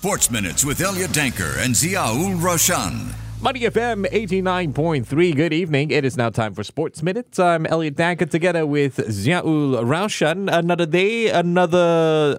Sports Minutes with Elliot Danker and Ziaul Raushan. Money FM 89.3. Good evening. It is now time for Sports Minutes. I'm Elliot Danker together with Ziaul Raushan. Another day, another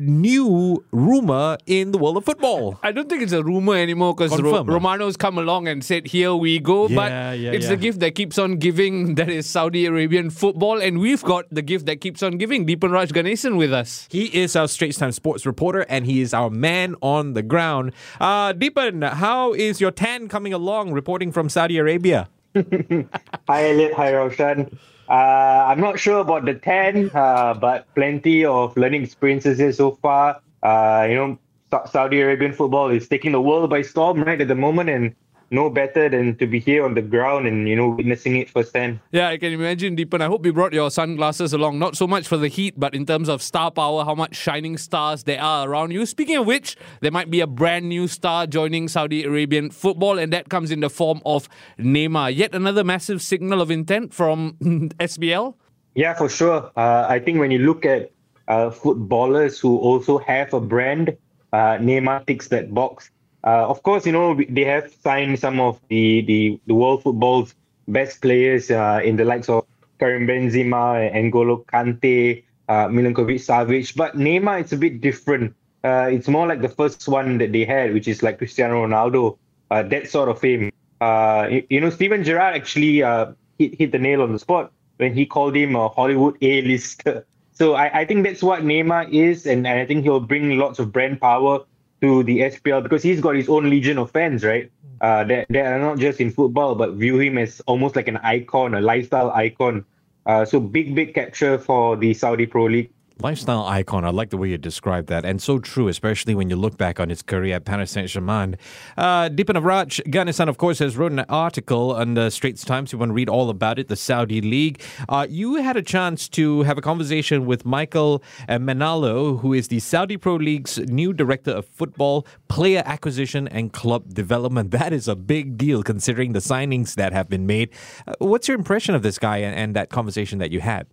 new rumor in the world of football. I don't think it's a rumor anymore because Ro- ah. Romano's come along and said, "Here we go." but Yeah, yeah, it's yeah. the gift that keeps on giving. That is Saudi Arabian football, and we've got the gift that keeps on giving. Deepanraj Ganesan with us. He is our Straits Times sports reporter and he is our man on the ground. Uh, Deepan, how is your tan coming along reporting from Saudi Arabia? Hi, Elliot. Hi, Raushan. Uh, I'm not sure about the 10, uh, but plenty of learning experiences here so far. Uh, you know, Saudi Arabian football is taking the world by storm right at the moment, and no better than to be here on the ground and, you know, witnessing it firsthand. Yeah, I can imagine, Deepan. I hope you brought your sunglasses along. Not so much for the heat, but in terms of star power, how much shining stars there are around you. Speaking of which, there might be a brand new star joining Saudi Arabian football, and that comes in the form of Neymar. Yet another massive signal of intent from SPL. Yeah, for sure. Uh, I think when you look at uh, footballers who also have a brand, uh, Neymar ticks that box. Uh, of course, you know they have signed some of the the, the world football's best players uh, in the likes of Karim Benzema, N'Golo Kante, uh, Milinkovic Savic. But Neymar, it's a bit different. Uh, it's more like the first one that they had, which is like Cristiano Ronaldo, uh, that sort of fame. Uh, you, you know, Steven Gerrard actually uh, hit, hit the nail on the spot when he called him a Hollywood A-lister. So I, I think that's what Neymar is, and, and I think he'll bring lots of brand power to the SPL because he's got his own legion of fans, right? Uh, that, that are not just in football, but view him as almost like an icon, a lifestyle icon. Uh, so big, big capture for the Saudi Pro League. Lifestyle icon. I like the way you describe that. And so true, especially when you look back on his career at Paris Saint Germain. Uh, Deepanraj Ganesan, of course, has written an article on the Straits Times. You want to read all about it, the Saudi League. Uh, you had a chance to have a conversation with Michael uh, Emenalo, who is the Saudi Pro League's new director of football, player acquisition, and club development. That is a big deal considering the signings that have been made. Uh, what's your impression of this guy and, and that conversation that you had?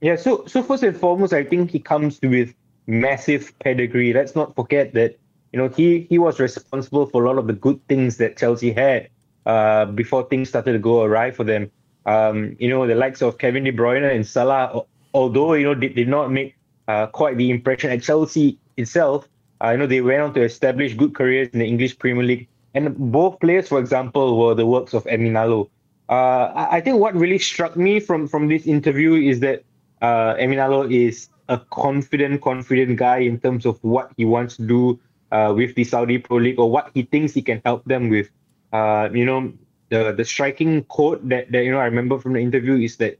Yeah, so so first and foremost, I think he comes with massive pedigree. Let's not forget that you know he he was responsible for a lot of the good things that Chelsea had uh, before things started to go awry for them. Um, you know the likes of Kevin De Bruyne and Salah, although you know did, did not make uh, quite the impression at Chelsea itself. Uh, you know they went on to establish good careers in the English Premier League, and both players, for example, were the works of Emenalo. Uh, I I think what really struck me from from this interview is that uh, Emenalo is a confident, confident guy in terms of what he wants to do uh, with the Saudi Pro League or what he thinks he can help them with. Uh, you know, the the striking quote that, that you know I remember from the interview is that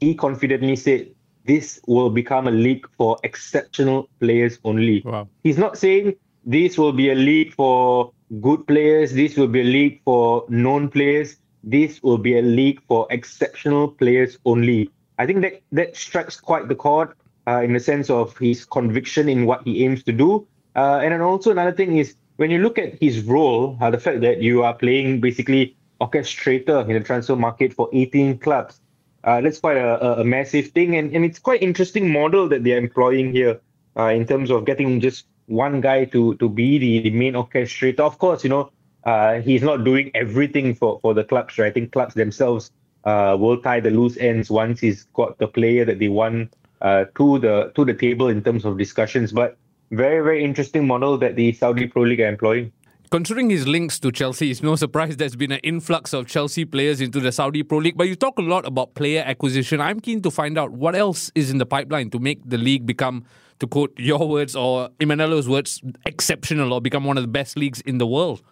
he confidently said, "This will become a league for exceptional players only." Wow. He's not saying this will be a league for good players. This will be a league for known players. This will be a league for exceptional players only. I think that that strikes quite the chord uh, in the sense of his conviction in what he aims to do. Uh, and then also another thing is when you look at his role, uh, the fact that you are playing basically orchestrator in the transfer market for 18 clubs, uh, that's quite a, a- massive thing. And, and it's quite interesting model that they're employing here uh, in terms of getting just one guy to to be the, the main orchestrator. Of course, you know, uh, he's not doing everything for, for the clubs, right? I think clubs themselves uh, will tie the loose ends once he's got the player that they want uh, to the to the table in terms of discussions. But very very interesting model that the Saudi Pro League are employing. Considering his links to Chelsea, it's no surprise there's been an influx of Chelsea players into the Saudi Pro League. But you talk a lot about player acquisition. I'm keen to find out what else is in the pipeline to make the league become, to quote your words or Emenalo's words, exceptional or become one of the best leagues in the world.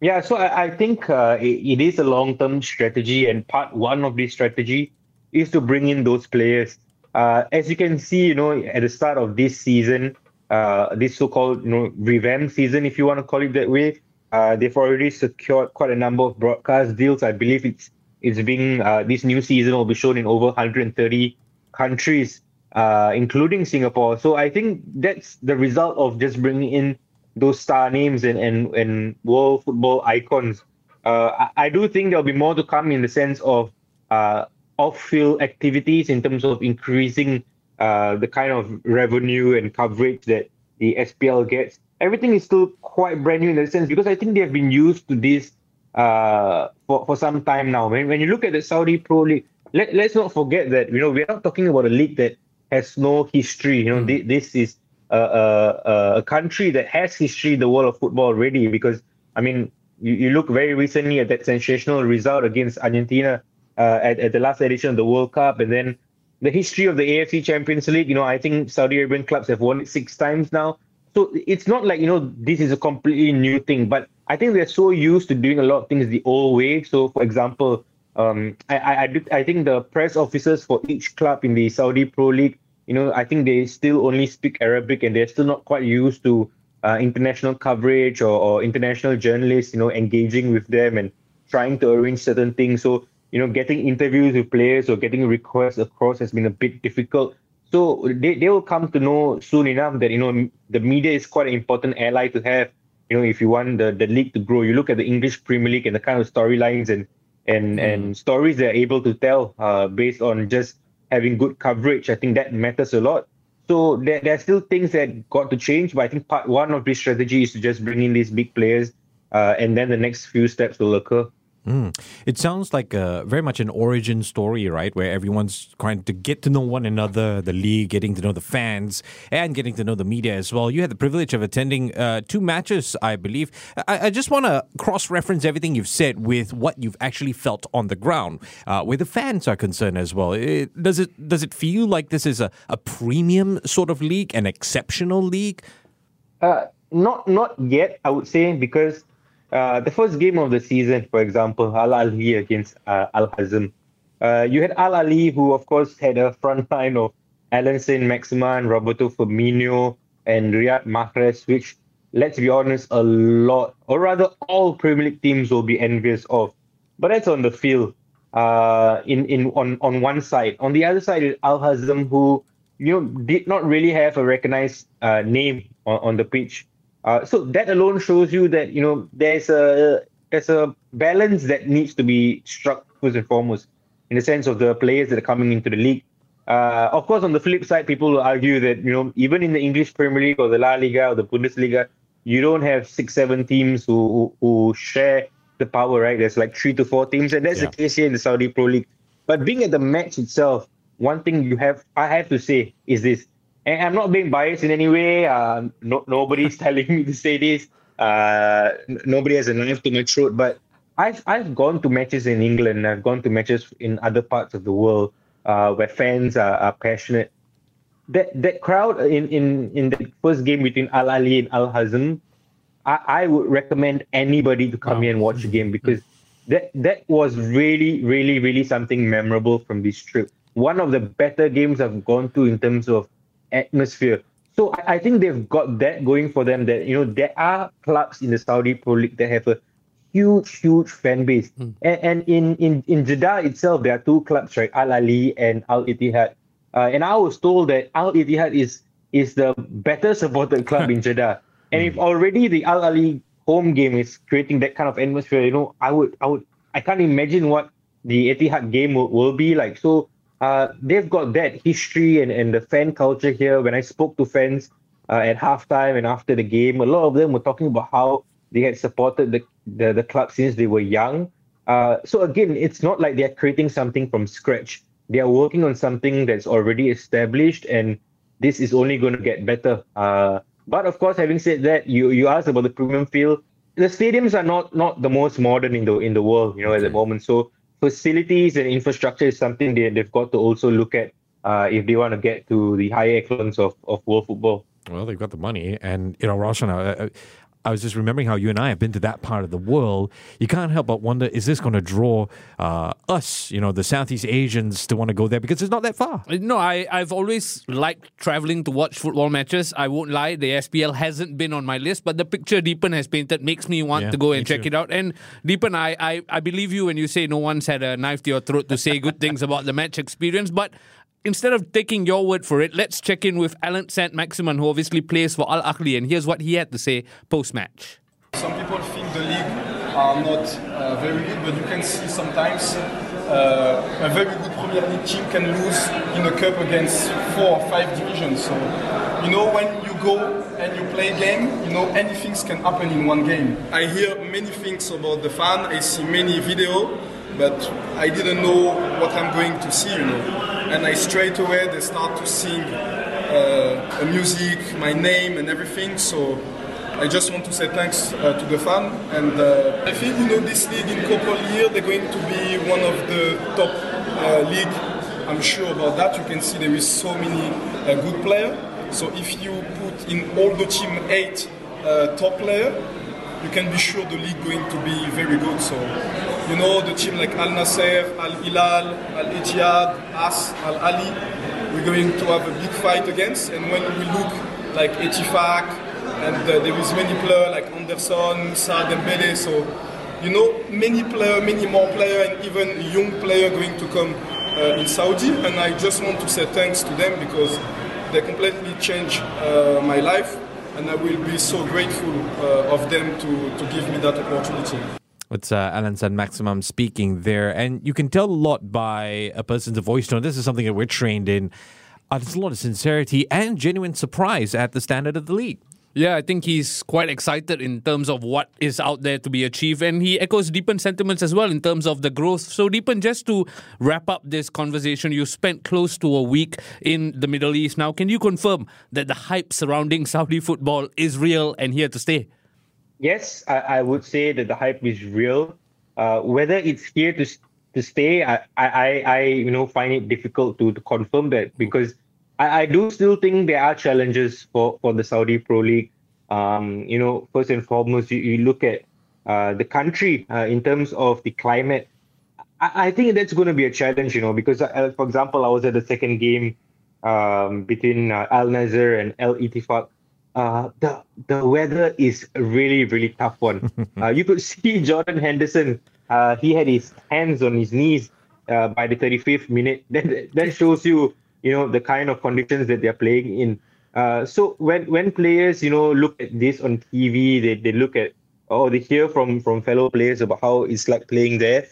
Yeah, so I, I think uh, it, it is a long term strategy, and part one of this strategy is to bring in those players. Uh, as you can see, you know, at the start of this season, uh, this so-called you know revamp season, if you want to call it that way, uh, they've already secured quite a number of broadcast deals. I believe it's it's being uh, this new season will be shown in over 130 countries, uh, including Singapore. So I think that's the result of just bringing in those star names and and, and world football icons. Uh, I, I do think there'll be more to come in the sense of uh, off-field activities in terms of increasing uh, the kind of revenue and coverage that the SPL gets. everything is still quite brand new in that sense because I think they have been used to this uh, for, for some time now. When, when you look at the Saudi Pro League, let, let's not forget that, you know, we're not talking about a league that has no history. You know, mm. this, this is a, a, country that has history in the world of football already because, I mean, you, you look very recently at that sensational result against Argentina uh, at, at the last edition of the World Cup and then the history of the AFC Champions League, you know, I think Saudi Arabian clubs have won it six times now. So it's not like, you know, this is a completely new thing, but I think they're so used to doing a lot of things the old way. So, for example, um, I, I, I, I think the press officers for each club in the Saudi Pro League, you know, I think they still only speak Arabic and they're still not quite used to uh, international coverage or, or international journalists, you know, engaging with them and trying to arrange certain things. So you know, getting interviews with players or getting requests across has been a bit difficult. So they, they will come to know soon enough that, you know, the media is quite an important ally to have, you know, if you want the, the league to grow. You look at the English Premier League and the kind of storylines and and, mm. and stories they're able to tell uh, based on just having good coverage. I think that matters a lot. So there, there are still things that got to change, but I think part one of this strategy is to just bring in these big players, uh, and then the next few steps will occur. Mm. It sounds like a, very much an origin story, right? Where everyone's trying to get to know one another, the league, getting to know the fans, and getting to know the media as well. You had the privilege of attending uh, two matches, I believe. I, I just want to cross reference everything you've said with what you've actually felt on the ground, uh, where the fans are concerned as well. It, does it does it feel like this is a, a premium sort of league, an exceptional league? Uh, not not yet, I would say, because uh, the first game of the season, for example, Al Ahly against uh, Al Hazem. Uh, you had Al Ahly, who of course had a front line of Allan Saint-Maximin, Roberto Firmino, and Riyad Mahrez, which, let's be honest, a lot, or rather, all Premier League teams will be envious of. But that's on the field. Uh, in in on on one side, on the other side is Al Hazem, who you know did not really have a recognized uh, name on, on the pitch. Uh, so that alone shows you that you know there's a there's a balance that needs to be struck first and foremost in the sense of the players that are coming into the league. Uh, of course, on the flip side, people will argue that you know even in the English Premier League or the La Liga or the Bundesliga, you don't have six, seven teams who who, who share the power, right? There's like three to four teams, and that's yeah. the case here in the Saudi Pro League. But being at the match itself, one thing you have I have to say is this: and I'm not being biased in any way. Uh, no, nobody's telling me to say this. Uh, nobody has a knife to my throat. But I've I've gone to matches in England. I've gone to matches in other parts of the world uh, where fans are, are passionate. That that crowd in, in, in the first game between Al Ahly and Al Hazem, I, I would recommend anybody to come wow. here and watch the game because that that was really really really something memorable from this trip. One of the better games I've gone to in terms of atmosphere. So I, I think they've got that going for them. That you know there are clubs in the Saudi Pro League that have a huge, huge fan base. Mm. And, and, in, in, in Jeddah itself, there are two clubs, right? Al Ahly and Al Ittihad. Uh, and I was told that Al Ittihad is is the better supported club in Jeddah. And mm. if already the Al Ahly home game is creating that kind of atmosphere, you know, I would I would I can't imagine what the Ittihad game will, will be like. So uh, they've got that history and, and the fan culture here. When I spoke to fans uh, at halftime and after the game, a lot of them were talking about how they had supported the, the, the club since they were young. Uh, so again, it's not like they're creating something from scratch. They are working on something that's already established, and this is only going to get better. Uh, but of course, having said that, you you asked about the premium field. The stadiums are not not the most modern in the in the world, you know, okay. at the moment. So facilities and infrastructure is something they, they've got to also look at uh, if they want to get to the higher echelons of, of world football. Well, they've got the money. And, you know, Raushan, uh, I was just remembering how you and I have been to that part of the world. You can't help but wonder: is this going to draw uh, us, you know, the Southeast Asians, to want to go there because it's not that far? No, I I've always liked traveling to watch football matches. I won't lie; the SPL hasn't been on my list, but the picture Deepan has painted makes me want yeah, to go and check too. it out. And Deepan, I, I I believe you when you say no one's had a knife to your throat to say good things about the match experience, but instead of taking your word for it, let's check in with Allan Saint-Maximin, who obviously plays for Al Ahly, and here's what he had to say post match. Some people think the league are not uh, very good, but you can see sometimes uh, a very good Premier League team can lose in a cup against four or five divisions. So, you know, when you go and you play a game, you know, anything can happen in one game. I hear many things about the fan, I see many video, but I didn't know what I'm going to see, you know. And I straight away they start to sing uh, music, my name and everything. So I just want to say thanks uh, to the fan. And uh, I think you know this league in couple years they're going to be one of the top uh, league. I'm sure about that. You can see there is so many uh, good players. So if you put in all the team eight uh, top player, you can be sure the league going to be very good. So you know the team like Al Nassr, Al Hilal, Al Ittihad, As, Al Ahly, we're going to have a big fight against. And when we look like Ettifaq, and uh, there is many players like Anderson, Moussa Dembele, so you know many players, many more players, and even young players going to come uh, in Saudi. And I just want to say thanks to them because they completely changed uh, my life, and I will be so grateful uh, of them to, to give me that opportunity. It's uh, Allan Saint-Maximin speaking there, and you can tell a lot by a person's voice tone. This is something that we're trained in. Uh, there's a lot of sincerity and genuine surprise at the standard of the league. Yeah, I think he's quite excited in terms of what is out there to be achieved. And he echoes Deepan's sentiments as well in terms of the growth. So, Deepan, just to wrap up this conversation, you spent close to a week in the Middle East. Now, can you confirm that the hype surrounding Saudi football is real and here to stay? Yes, I, I would say that the hype is real. Uh, whether it's here to to stay, I, I, I you know find it difficult to, to confirm that because I, I do still think there are challenges for, for the Saudi Pro League. Um, you know, first and foremost, you, you look at uh, the country uh, in terms of the climate. I, I think that's going to be a challenge, you know, because, uh, for example, I was at the second game um, between uh, Al Nassr and Al Ettifaq. Uh, the the weather is a really really tough one. uh, you could see Jordan Henderson. Uh, he had his hands on his knees uh, by the 35th minute. That that shows you you know the kind of conditions that they're playing in. Uh, so when when players you know look at this on TV, they, they look at or they hear from from fellow players about how it's like playing there.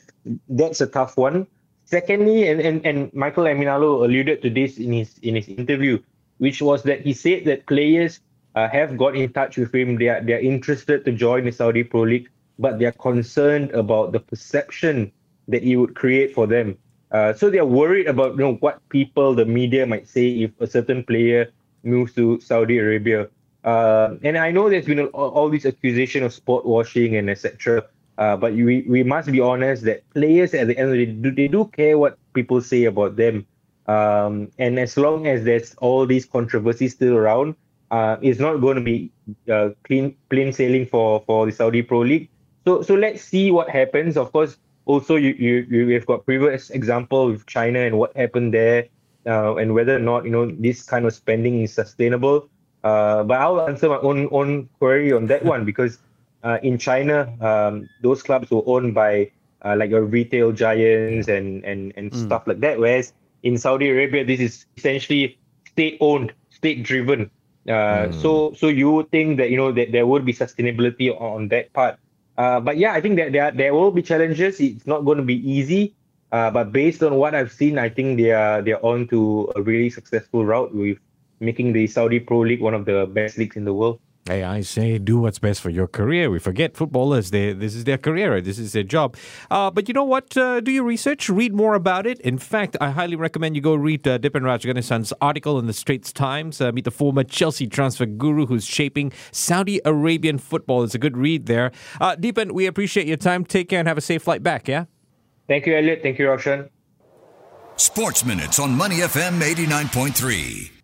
That's a tough one. Secondly, and, and, and Michael Emenalo alluded to this in his in his interview, which was that he said that players uh, have got in touch with him. They are they are interested to join the Saudi Pro League, but they are concerned about the perception that it would create for them. Uh, so they are worried about you know what people, the media might say if a certain player moves to Saudi Arabia. Uh, and I know there's been all, all these accusations of sport washing and etc. Uh, but we, we must be honest that players at the end of the day, they do care what people say about them. Um, and as long as there's all these controversies still around, uh, it's not going to be uh, clean plain sailing for for the Saudi Pro League. So so let's see what happens. Of course, also you you you've got previous example with China and what happened there, uh, and whether or not you know this kind of spending is sustainable. Uh, but I'll answer my own own query on that one because uh, in China, um, those clubs were owned by uh, like your retail giants and and and mm. stuff like that. Whereas in Saudi Arabia, this is essentially state owned, state driven. Uh, mm. So so you think that you know that there would be sustainability on that part. Uh, but yeah, I think that there there will be challenges. It's not going to be easy. Uh, but based on what I've seen, I think they are they're on to a really successful route with making the Saudi Pro League one of the best leagues in the world. Hey, I say do what's best for your career. We forget footballers, they, this is their career, this is their job. Uh, but you know what? Uh, do your research, read more about it. In fact, I highly recommend you go read uh, Deepanraj Ganesan's article in the Straits Times. Uh, meet the former Chelsea transfer guru who's shaping Saudi Arabian football. It's a good read there. Uh, Deepan, we appreciate your time. Take care and have a safe flight back, yeah? Thank you, Elliot. Thank you, Raushan. Sports Minutes on Money FM 89.3.